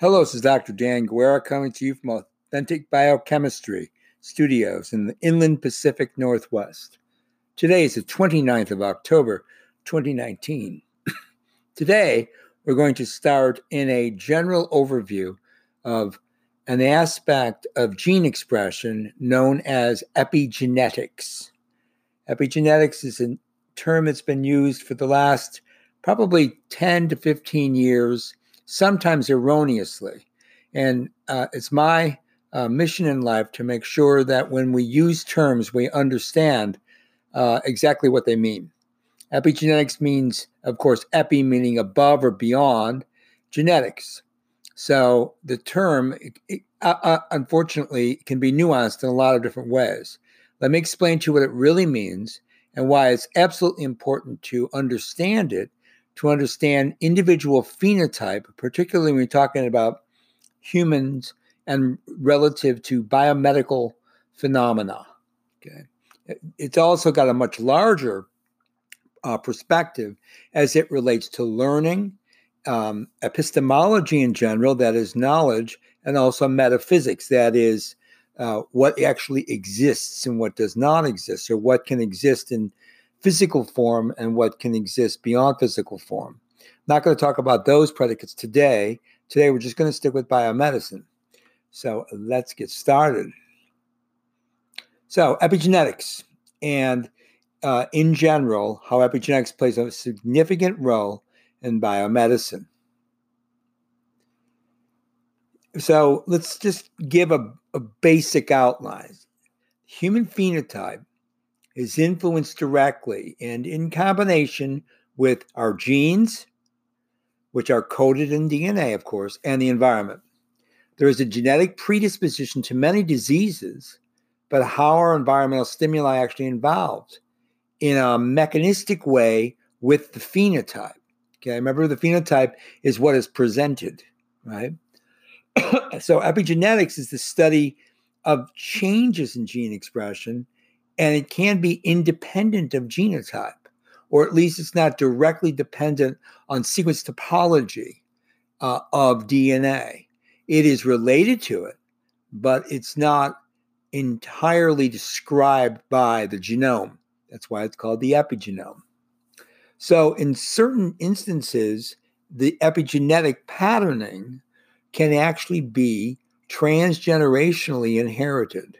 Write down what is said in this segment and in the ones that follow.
Hello, this is Dr. Dan Guerra coming to you from Authentic Biochemistry Studios in the inland Pacific Northwest. Today is the 29th of October, 2019. Today, we're going to start in a general overview of an aspect of gene expression known as epigenetics. Epigenetics is a term that's been used for the last probably 10 to 15 years sometimes erroneously. And uh, it's my uh, mission in life to make sure that when we use terms, we understand uh, exactly what they mean. Epigenetics means, of course, epi meaning above or beyond genetics. So the term, it, uh, uh, unfortunately, can be nuanced in a lot of different ways. Let me explain to you what it really means and why it's absolutely important to understand it to understand individual phenotype, particularly when we're talking about humans and relative to biomedical phenomena. Okay. It's also got a much larger uh, perspective as it relates to learning, um, epistemology in general, that is knowledge, and also metaphysics, that is uh, what actually exists and what does not exist, or what can exist in physical form and what can exist beyond physical form. not going to talk about those predicates today. Today, we're just going to stick with biomedicine. So let's get started. So, epigenetics, and uh, in general, how epigenetics plays a significant role in biomedicine. So, let's just give a, a basic outline. Human phenotype is influenced directly and in combination with our genes, which are coded in DNA, of course, and the environment. There is a genetic predisposition to many diseases, but how are environmental stimuli actually involved in a mechanistic way with the phenotype? Okay, remember the phenotype is what is presented, right? so epigenetics is the study of changes in gene expression and it can be independent of genotype, or at least it's not directly dependent on sequence topology uh, of DNA. It is related to it, but it's not entirely described by the genome. That's why it's called the epigenome. So, in certain instances, the epigenetic patterning can actually be transgenerationally inherited.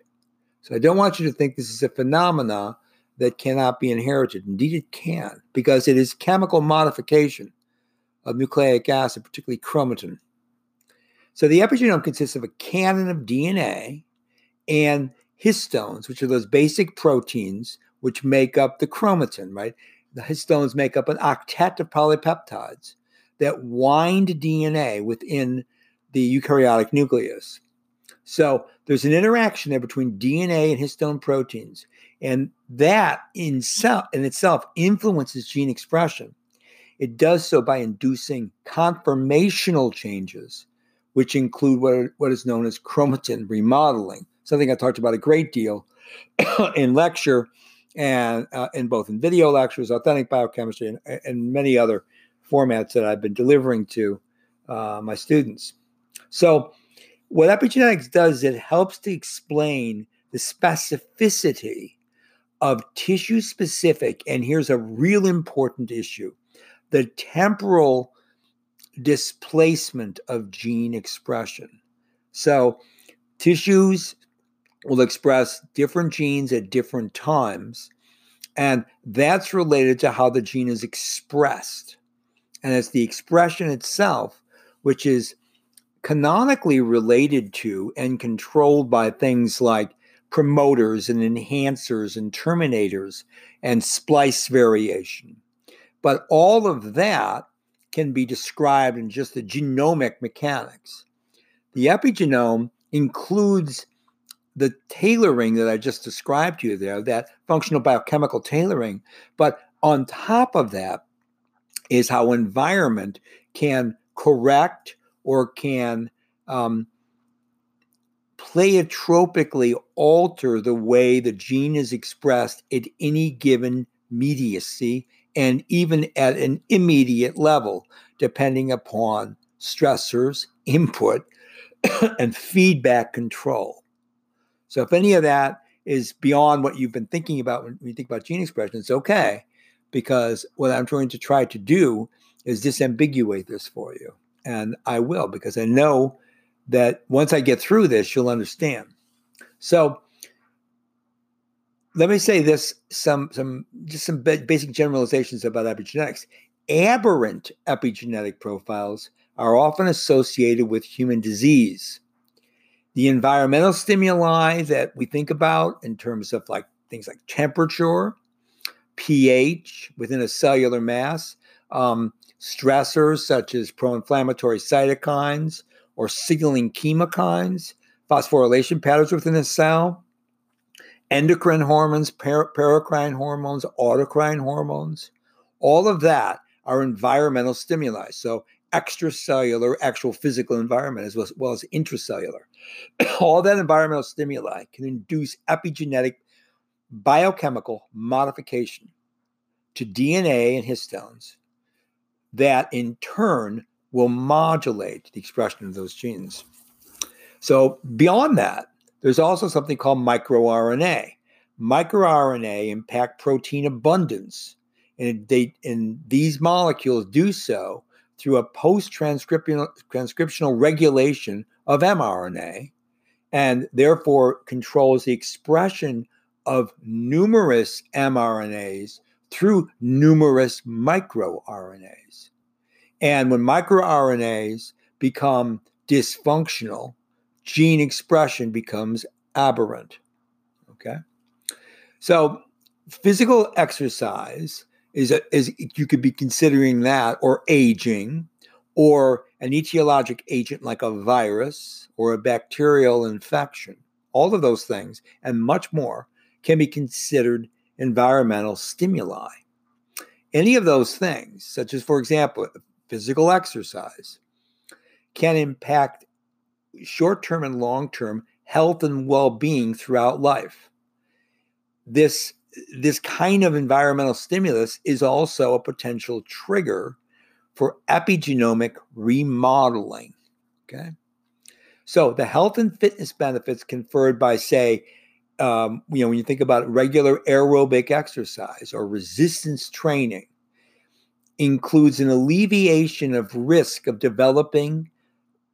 So I don't want you to think this is a phenomena that cannot be inherited. Indeed, it can, because it is chemical modification of nucleic acid, particularly chromatin. So the epigenome consists of a canon of DNA and histones, which are those basic proteins which make up the chromatin, right? The histones make up an octet of polypeptides that wind DNA within the eukaryotic nucleus. So there's an interaction there between DNA and histone proteins, and that in, self, in itself influences gene expression. It does so by inducing conformational changes, which include what, what is known as chromatin remodeling, something I talked about a great deal in lecture and uh, in both in video lectures, authentic biochemistry, and, and many other formats that I've been delivering to uh, my students. So what epigenetics does is it helps to explain the specificity of tissue specific, and here's a real important issue the temporal displacement of gene expression. So, tissues will express different genes at different times, and that's related to how the gene is expressed. And it's the expression itself, which is canonically related to and controlled by things like promoters and enhancers and terminators and splice variation. But all of that can be described in just the genomic mechanics. The epigenome includes the tailoring that I just described to you there, that functional biochemical tailoring. But on top of that is how environment can correct or can um, pleiotropically alter the way the gene is expressed at any given mediacy and even at an immediate level, depending upon stressors input and feedback control. So if any of that is beyond what you've been thinking about when you think about gene expression, it's okay because what I'm trying to try to do is disambiguate this for you. And I will because I know that once I get through this, you'll understand. So let me say this some some just some basic generalizations about epigenetics. Aberrant epigenetic profiles are often associated with human disease. The environmental stimuli that we think about in terms of like things like temperature, pH within a cellular mass, um, stressors such as pro inflammatory cytokines or signaling chemokines, phosphorylation patterns within a cell, endocrine hormones, par- paracrine hormones, autocrine hormones, all of that are environmental stimuli. So, extracellular, actual physical environment, as well as, well as intracellular. all that environmental stimuli can induce epigenetic biochemical modification to DNA and histones that in turn will modulate the expression of those genes. So, beyond that, there's also something called microRNA. MicroRNA impact protein abundance, and, they, and these molecules do so through a post transcriptional regulation of mRNA, and therefore controls the expression of numerous mRNAs through numerous microRNAs. And when microRNAs become dysfunctional, gene expression becomes aberrant. Okay. So physical exercise is, a, is you could be considering that or aging or an etiologic agent like a virus or a bacterial infection. All of those things and much more can be considered environmental stimuli. Any of those things, such as, for example, physical exercise, can impact short term and long term health and well being throughout life. This, this kind of environmental stimulus is also a potential trigger for epigenomic remodeling. Okay. So the health and fitness benefits conferred by, say, um, you know, when you think about regular aerobic exercise or resistance training, includes an alleviation of risk of developing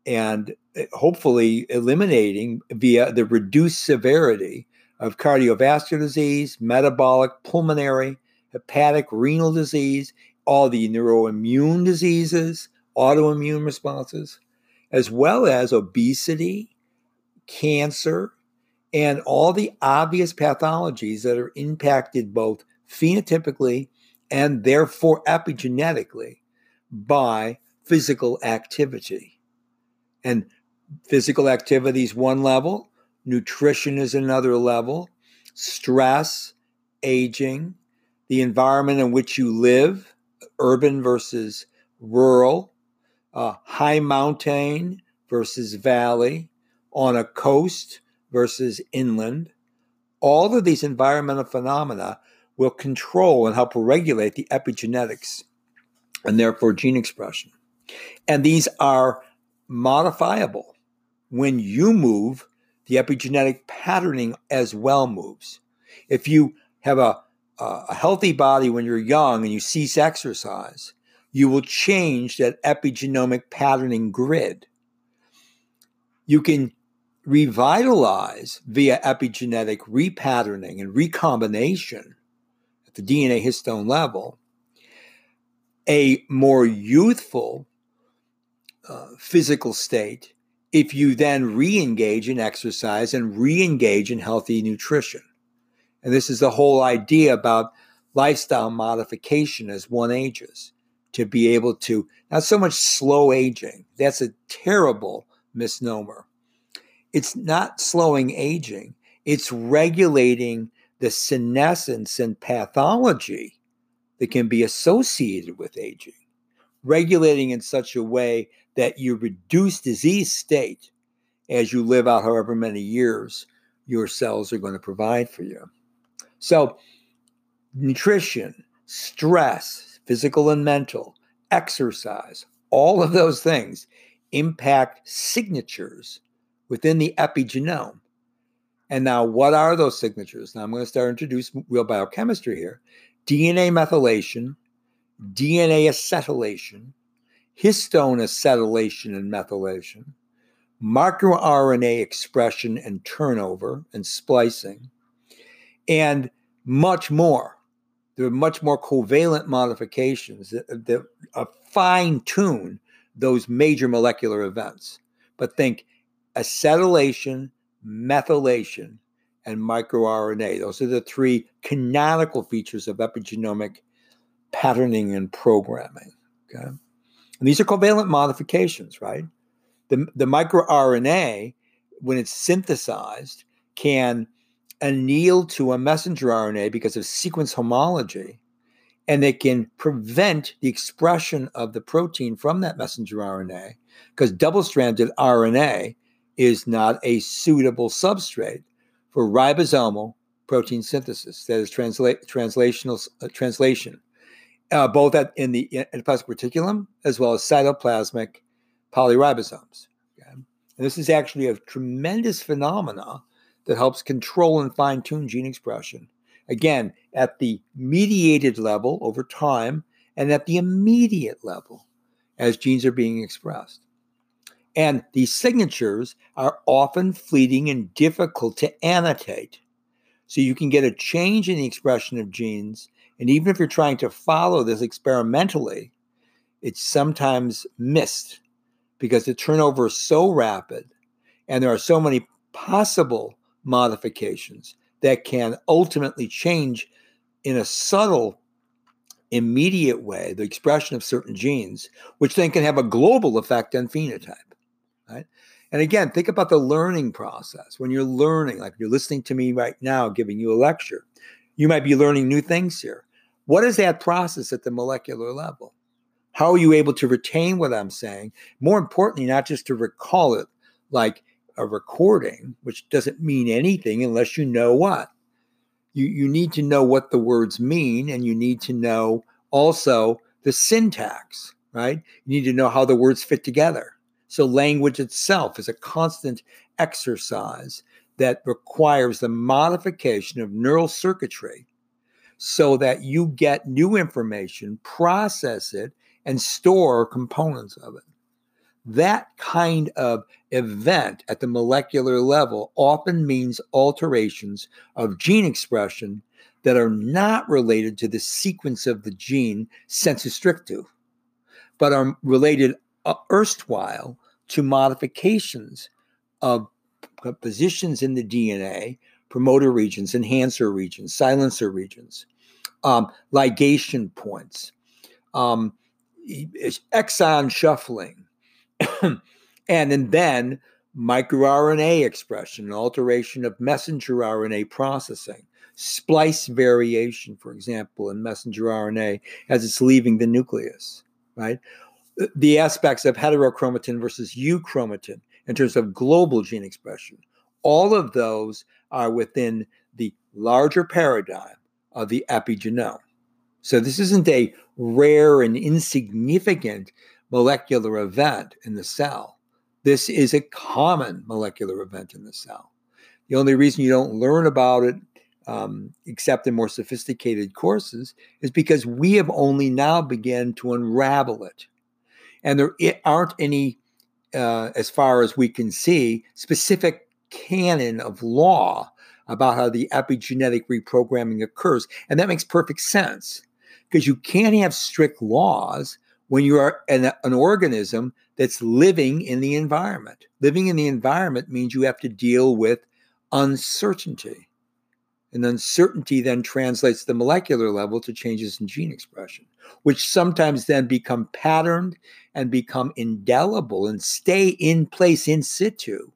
and eh, hopefully eliminating via the reduced severity of cardiovascular disease, metabolic, pulmonary, hepatic, renal disease, all the neuroimmune diseases, autoimmune responses, as well as obesity, cancer, and all the obvious pathologies that are impacted both phenotypically and therefore epigenetically by physical activity. And physical activity is one level, nutrition is another level, stress, aging, the environment in which you live, urban versus rural, uh, high mountain versus valley, on a coast versus inland. All of these environmental phenomena will control and help regulate the epigenetics and therefore gene expression. And these are modifiable. When you move, the epigenetic patterning as well moves. If you have a, a healthy body when you're young and you cease exercise, you will change that epigenomic patterning grid. You can revitalize via epigenetic repatterning and recombination at the DNA histone level a more youthful uh, physical state if you then re engage in exercise and re engage in healthy nutrition. And this is the whole idea about lifestyle modification as one ages to be able to, not so much slow aging, that's a terrible misnomer it's not slowing aging, it's regulating the senescence and pathology that can be associated with aging, regulating in such a way that you reduce disease state as you live out however many years your cells are going to provide for you. So, nutrition, stress, physical and mental, exercise, all of those things impact signatures within the epigenome. And now, what are those signatures? Now, I'm going to start introduce real biochemistry here DNA methylation, DNA acetylation, histone acetylation and methylation, microRNA expression and turnover and splicing, and much more. There are much more covalent modifications that, that fine tune those major molecular events. But think acetylation, methylation, and microRNA. Those are the three canonical features of epigenomic patterning and programming. Okay. And these are covalent modifications, right? The, the microRNA, when it's synthesized, can anneal to a messenger RNA because of sequence homology, and they can prevent the expression of the protein from that messenger RNA because double stranded RNA is not a suitable substrate for ribosomal protein synthesis, that is transla- translational uh, translation, uh, both at, in the endoplasmic reticulum as well as cytoplasmic polyribosomes. Okay? And this is actually a tremendous phenomena that helps control and fine tune gene expression. Again, at the mediated level over time and at the immediate level as genes are being expressed. And these signatures are often fleeting and difficult to annotate. So you can get a change in the expression of genes. And even if you're trying to follow this experimentally, it's sometimes missed because the turnover is so rapid and there are so many possible modifications that can ultimately change in a subtle, immediate way the expression of certain genes, which then can have a global effect on phenotype. Right? And again, think about the learning process. When you're learning, like you're listening to me right now, giving you a lecture, you might be learning new things here. What is that process at the molecular level? How are you able to retain what I'm saying? More importantly, not just to recall it like a recording, which doesn't mean anything unless you know what. You, you need to know what the words mean, and you need to know also the syntax, right? You need to know how the words fit together. So, language itself is a constant exercise that requires the modification of neural circuitry so that you get new information, process it, and store components of it. That kind of event at the molecular level often means alterations of gene expression that are not related to the sequence of the gene sensu stricto, but are related uh, erstwhile to modifications of positions in the DNA, promoter regions, enhancer regions, silencer regions, um, ligation points, um, exon shuffling, and, then microRNA expression, alteration of messenger RNA processing, splice variation, for example, in messenger RNA as it's leaving the nucleus, right? The aspects of heterochromatin versus euchromatin in terms of global gene expression. All of those are within the larger paradigm of the epigenome. So this isn't a rare and insignificant molecular event in the cell. This is a common molecular event in the cell. The only reason you don't learn about it, um, except in more sophisticated courses, is because we have only now begun to unravel it. And there aren't any, uh, as far as we can see, specific canon of law about how the epigenetic reprogramming occurs. And that makes perfect sense because you can't have strict laws when you are an, an organism that's living in the environment. Living in the environment means you have to deal with uncertainty. And uncertainty then translates the molecular level to changes in gene expression, which sometimes then become patterned and become indelible and stay in place in situ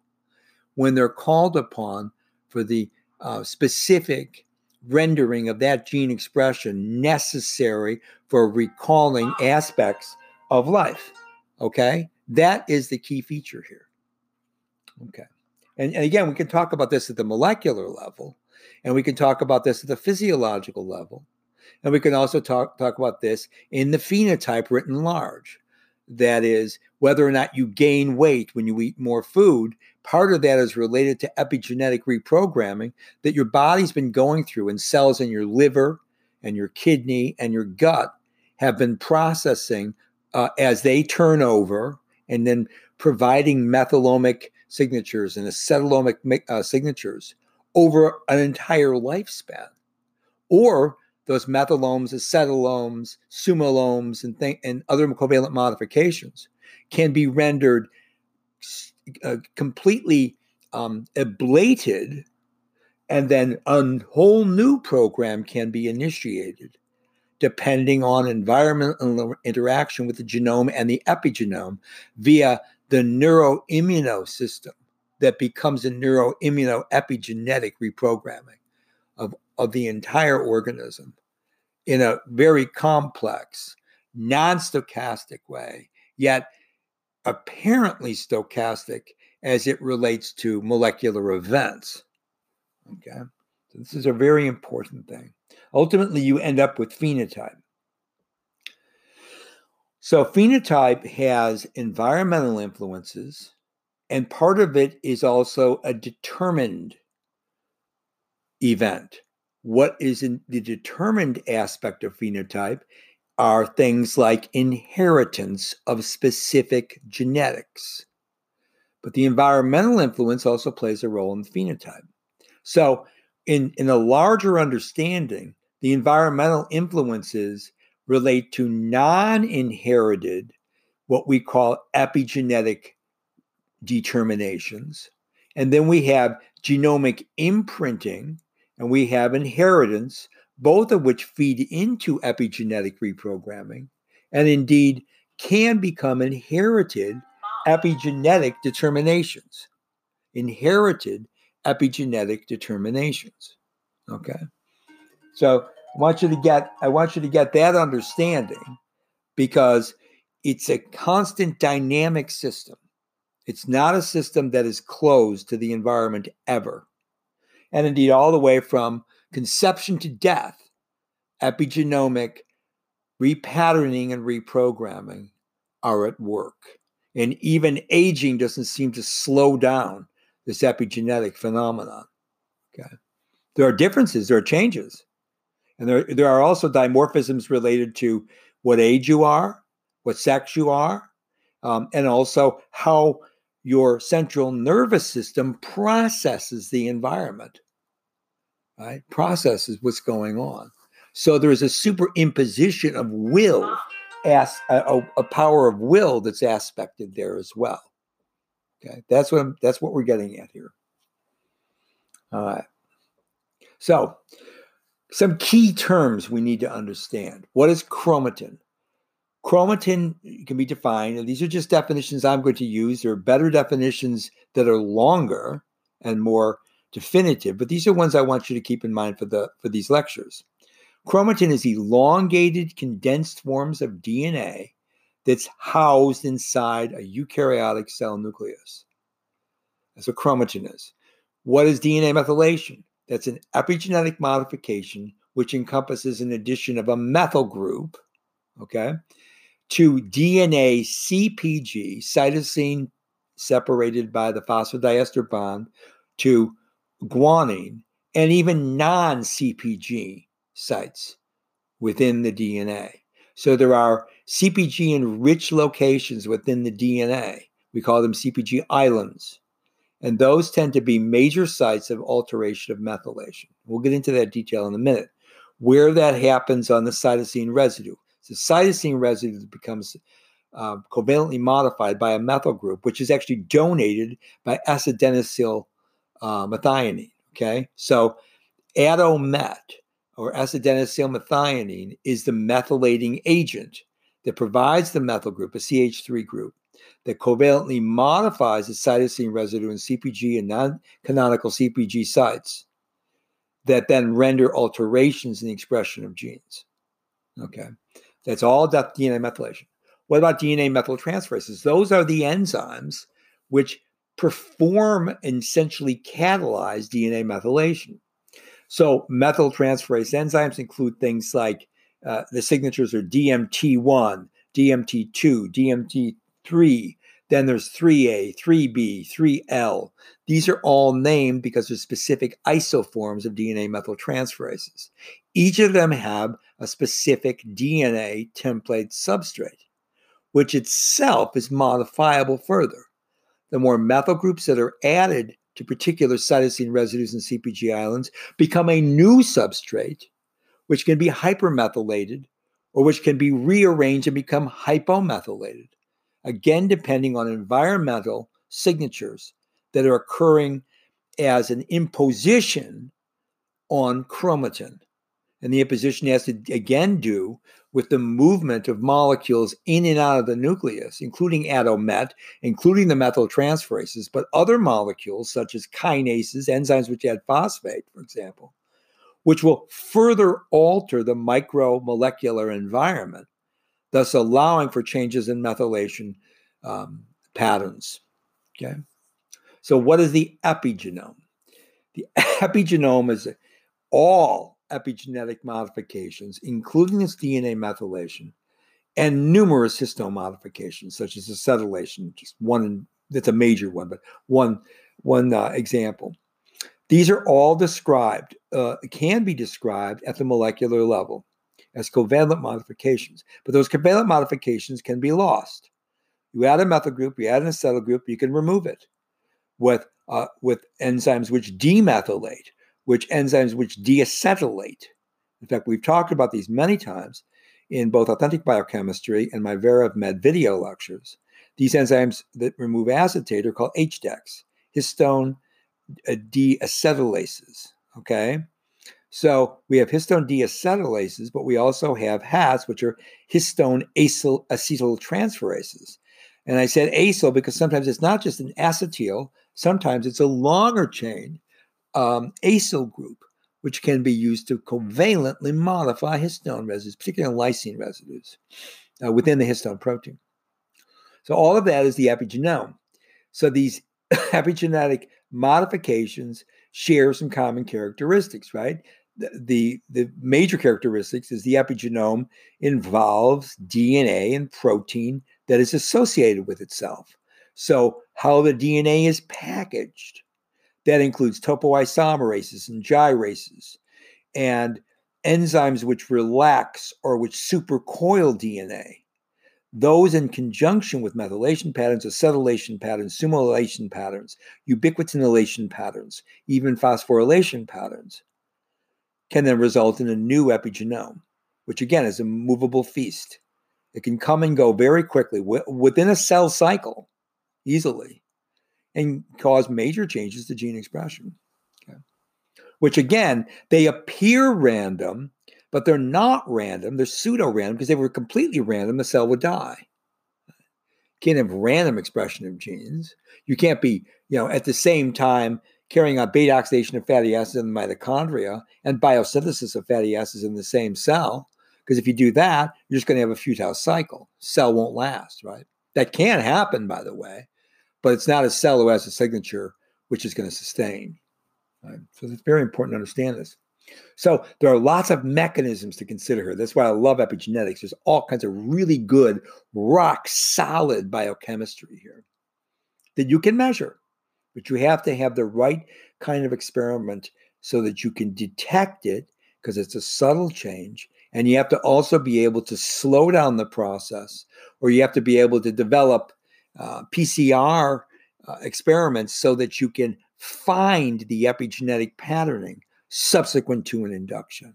when they're called upon for the uh, specific rendering of that gene expression necessary for recalling aspects of life. Okay. That is the key feature here. Okay. And, and again, we can talk about this at the molecular level, and we can talk about this at the physiological level, and we can also talk, talk about this in the phenotype written large. that is whether or not you gain weight when you eat more food. Part of that is related to epigenetic reprogramming that your body's been going through, and cells in your liver and your kidney and your gut have been processing uh, as they turn over and then providing methylomic signatures and acetylomic uh, signatures over an entire lifespan. Or those methylomes, acetylomes, sumalomes, and, th- and other covalent modifications can be rendered uh, completely um, ablated, and then a whole new program can be initiated depending on environmental interaction with the genome and the epigenome via the neuroimmunosystem that becomes a neuroimmunoepigenetic reprogramming of, of the entire organism in a very complex, non stochastic way, yet apparently stochastic as it relates to molecular events. Okay, so this is a very important thing. Ultimately, you end up with phenotype. So, phenotype has environmental influences, and part of it is also a determined event. What is in the determined aspect of phenotype are things like inheritance of specific genetics. But the environmental influence also plays a role in phenotype. So, in, in a larger understanding, the environmental influences relate to non inherited, what we call epigenetic determinations. And then we have genomic imprinting and we have inheritance, both of which feed into epigenetic reprogramming and indeed can become inherited epigenetic determinations. Inherited epigenetic determinations. Okay. So I want you to get I want you to get that understanding because it's a constant dynamic system. It's not a system that is closed to the environment ever. And indeed, all the way from conception to death, epigenomic repatterning and reprogramming are at work. And even aging doesn't seem to slow down this epigenetic phenomenon. Okay. There are differences, there are changes. And there, there are also dimorphisms related to what age you are, what sex you are, um, and also how your central nervous system processes the environment, right? Processes what's going on. So there is a superimposition of will, as a, a, power of will that's aspected there as well. Okay, that's what I'm, that's what we're getting at here. All right. So some key terms we need to understand. What is chromatin? Chromatin can be defined, and these are just definitions I'm going to use. There are better definitions that are longer and more definitive, but these are ones I want you to keep in mind for the for these lectures. Chromatin is elongated, condensed forms of DNA that's housed inside a eukaryotic cell nucleus. That's what chromatin is. What is DNA methylation? That's an epigenetic modification which encompasses an addition of a methyl group, okay, to DNA CPG, cytosine separated by the phosphodiester bond, to guanine, and even non CPG sites within the DNA. So there are CPG enriched locations within the DNA. We call them CPG islands. And those tend to be major sites of alteration of methylation. We'll get into that detail in a minute. Where that happens on the cytosine residue. The cytosine residue becomes uh, covalently modified by a methyl group, which is actually donated by S-adenosyl uh, methionine. Okay, so adomet or S-adenosyl methionine is the methylating agent that provides the methyl group, a CH3 group, that covalently modifies the cytosine residue in CPG and non canonical CPG sites that then render alterations in the expression of genes. Okay, that's all DNA methylation. What about DNA methyltransferases? Those are the enzymes which perform and essentially catalyze DNA methylation. So, methyltransferase enzymes include things like uh, the signatures are DMT1, DMT2, DMT3, then there's 3A, 3B, 3L. These are all named because they're specific isoforms of DNA methyltransferases. Each of them have a specific DNA template substrate, which itself is modifiable further. The more methyl groups that are added to particular cytosine residues in CPG islands become a new substrate, which can be hypermethylated or which can be rearranged and become hypomethylated again, depending on environmental signatures that are occurring as an imposition on chromatin. And the imposition has to again do with the movement of molecules in and out of the nucleus, including ADOMET, including the methyltransferases, but other molecules such as kinases, enzymes which add phosphate, for example, which will further alter the micromolecular environment thus allowing for changes in methylation um, patterns. Okay. So, what is the epigenome? The epigenome is all epigenetic modifications, including its DNA methylation, and numerous histone modifications, such as acetylation, just one that's a major one, but one one uh, example. These are all described, uh, can be described at the molecular level as covalent modifications. But those covalent modifications can be lost. You add a methyl group, you add an acetyl group, you can remove it with uh, with enzymes which demethylate, which enzymes which deacetylate. In fact, we've talked about these many times in both authentic biochemistry and my VeriMed video lectures. These enzymes that remove acetate are called HDACs, histone uh, deacetylases. Okay, so we have histone deacetylases, but we also have HATs, which are histone acyl acetyltransferases. And I said acyl because sometimes it's not just an acetyl, sometimes it's a longer chain um, acyl group, which can be used to covalently modify histone residues, particularly lysine residues uh, within the histone protein. So all of that is the epigenome. So these epigenetic modifications share some common characteristics, right? The the major characteristics is the epigenome involves DNA and protein that is associated with itself. So how the DNA is packaged, that includes topoisomerases and gyrases and enzymes which relax or which supercoil DNA. Those in conjunction with methylation patterns, acetylation patterns, SUMOylation patterns, ubiquitinylation patterns, even phosphorylation patterns can then result in a new epigenome, which again is a movable feast. It can come and go very quickly within a cell cycle easily and cause major changes to gene expression. Okay. Which again, they appear random, but they're not random. They're pseudo random because if they were completely random, the cell would die. You can't have random expression of genes. You can't be, you know, at the same time carrying out beta oxidation of fatty acids in the mitochondria and biosynthesis of fatty acids in the same cell. Because if you do that, you're just going to have a futile cycle. Cell won't last, right? That can happen, by the way, but it's not a cell who has a signature which is going to sustain. Right? So it's very important to understand this. So there are lots of mechanisms to consider here. That's why I love epigenetics. There's all kinds of really good, rock solid biochemistry here that you can measure. But you have to have the right kind of experiment so that you can detect it because it's a subtle change. And you have to also be able to slow down the process, or you have to be able to develop uh, PCR uh, experiments so that you can find the epigenetic patterning subsequent to an induction.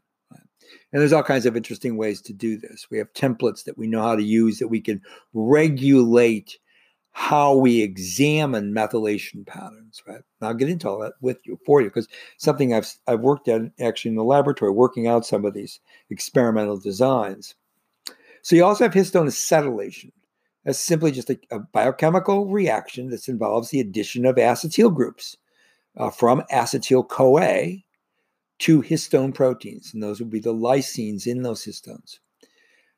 And there's all kinds of interesting ways to do this. We have templates that we know how to use that we can regulate how we examine methylation patterns, right? And I'll get into all that with you for you because something I've I've worked at actually in the laboratory, working out some of these experimental designs. So you also have histone acetylation. That's simply just a, a biochemical reaction that involves the addition of acetyl groups uh, from acetyl CoA to histone proteins, and those would be the lysines in those histones.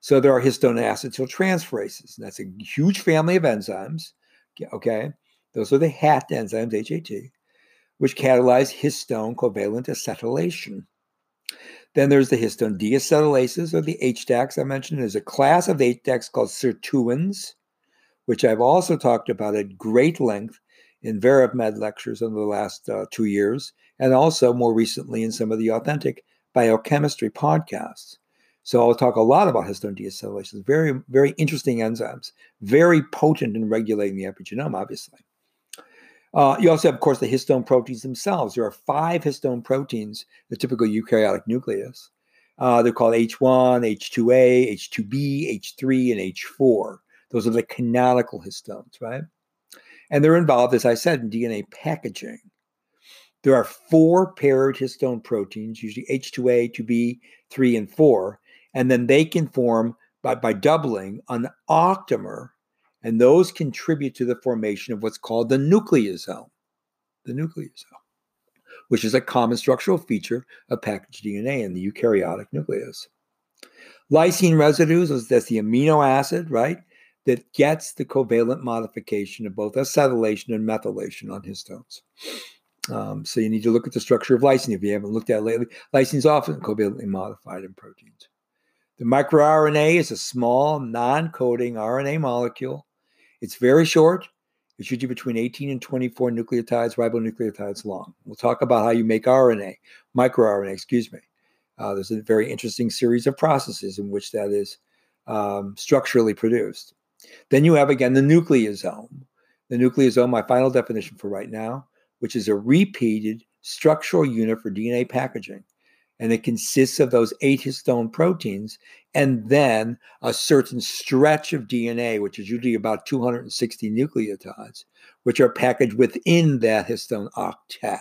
So there are histone acetyl transferases, and that's a huge family of enzymes. Okay, those are the HAT enzymes, HAT, which catalyze histone covalent acetylation. Then there's the histone deacetylases or the HDACs I mentioned. There's a class of HDACs called sirtuins, which I've also talked about at great length in VeriMed lectures in the last uh, two years, and also more recently in some of the authentic biochemistry podcasts. So I'll talk a lot about histone deacetylases. Very, very interesting enzymes, very potent in regulating the epigenome, obviously. Uh, you also have, of course, the histone proteins themselves. There are five histone proteins, the typical eukaryotic nucleus. Uh, they're called H1, H2A, H2B, H3, and H4. Those are the canonical histones, right? And they're involved, as I said, in DNA packaging. There are four paired histone proteins, usually H2A, 2B, 3, and 4, and then they can form by, by doubling an octamer, and those contribute to the formation of what's called the nucleosome. The nucleosome, which is a common structural feature of packaged DNA in the eukaryotic nucleus. Lysine residues, that's the amino acid, right, that gets the covalent modification of both acetylation and methylation on histones. Um, so you need to look at the structure of lysine if you haven't looked at it lately. Lysine is often covalently modified in proteins. The microRNA is a small, non coding RNA molecule. It's very short. It's usually between 18 and 24 nucleotides, ribonucleotides long. We'll talk about how you make RNA, microRNA, excuse me. Uh, there's a very interesting series of processes in which that is um, structurally produced. Then you have again the nucleosome. The nucleosome, my final definition for right now, which is a repeated structural unit for DNA packaging and it consists of those eight histone proteins and then a certain stretch of DNA, which is usually about 260 nucleotides, which are packaged within that histone octet.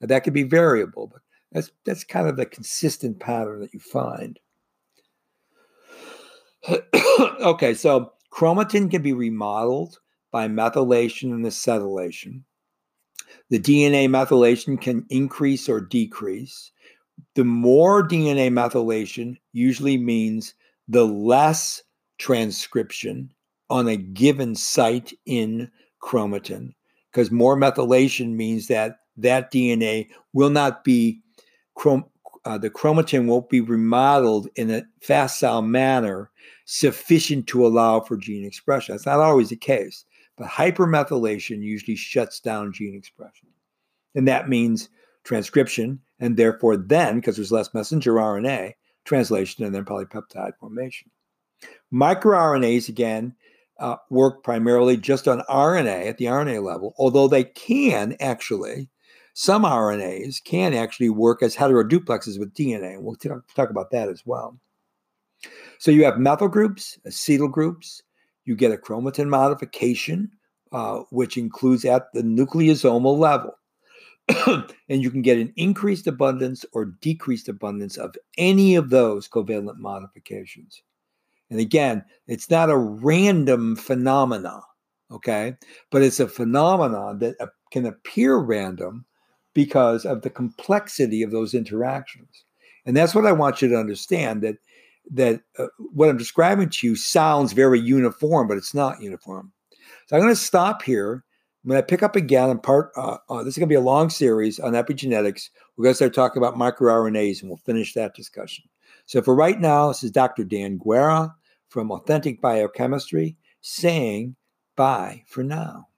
Now that could be variable, but that's that's kind of the consistent pattern that you find. okay, so chromatin can be remodeled by methylation and acetylation. The DNA methylation can increase or decrease the more DNA methylation usually means the less transcription on a given site in chromatin, because more methylation means that that DNA will not be chrom- uh, the chromatin won't be remodeled in a facile manner sufficient to allow for gene expression. That's not always the case, but hypermethylation usually shuts down gene expression. And that means transcription and therefore then, because there's less messenger RNA, translation and then polypeptide formation. MicroRNAs, again, uh, work primarily just on RNA at the RNA level, although they can actually, some RNAs can actually work as heteroduplexes with DNA. And we'll talk about that as well. So you have methyl groups, acetyl groups, you get a chromatin modification, uh, which includes at the nucleosomal level. and you can get an increased abundance or decreased abundance of any of those covalent modifications. And again, it's not a random phenomena, okay? But it's a phenomenon that can appear random because of the complexity of those interactions. And that's what I want you to understand that that uh, what I'm describing to you sounds very uniform, but it's not uniform. So I'm going to stop here when I pick up again on part, uh, uh, this is going to be a long series on epigenetics. We're going to start talking about microRNAs and we'll finish that discussion. So for right now, this is Dr. Dan Guerra from Authentic Biochemistry saying bye for now.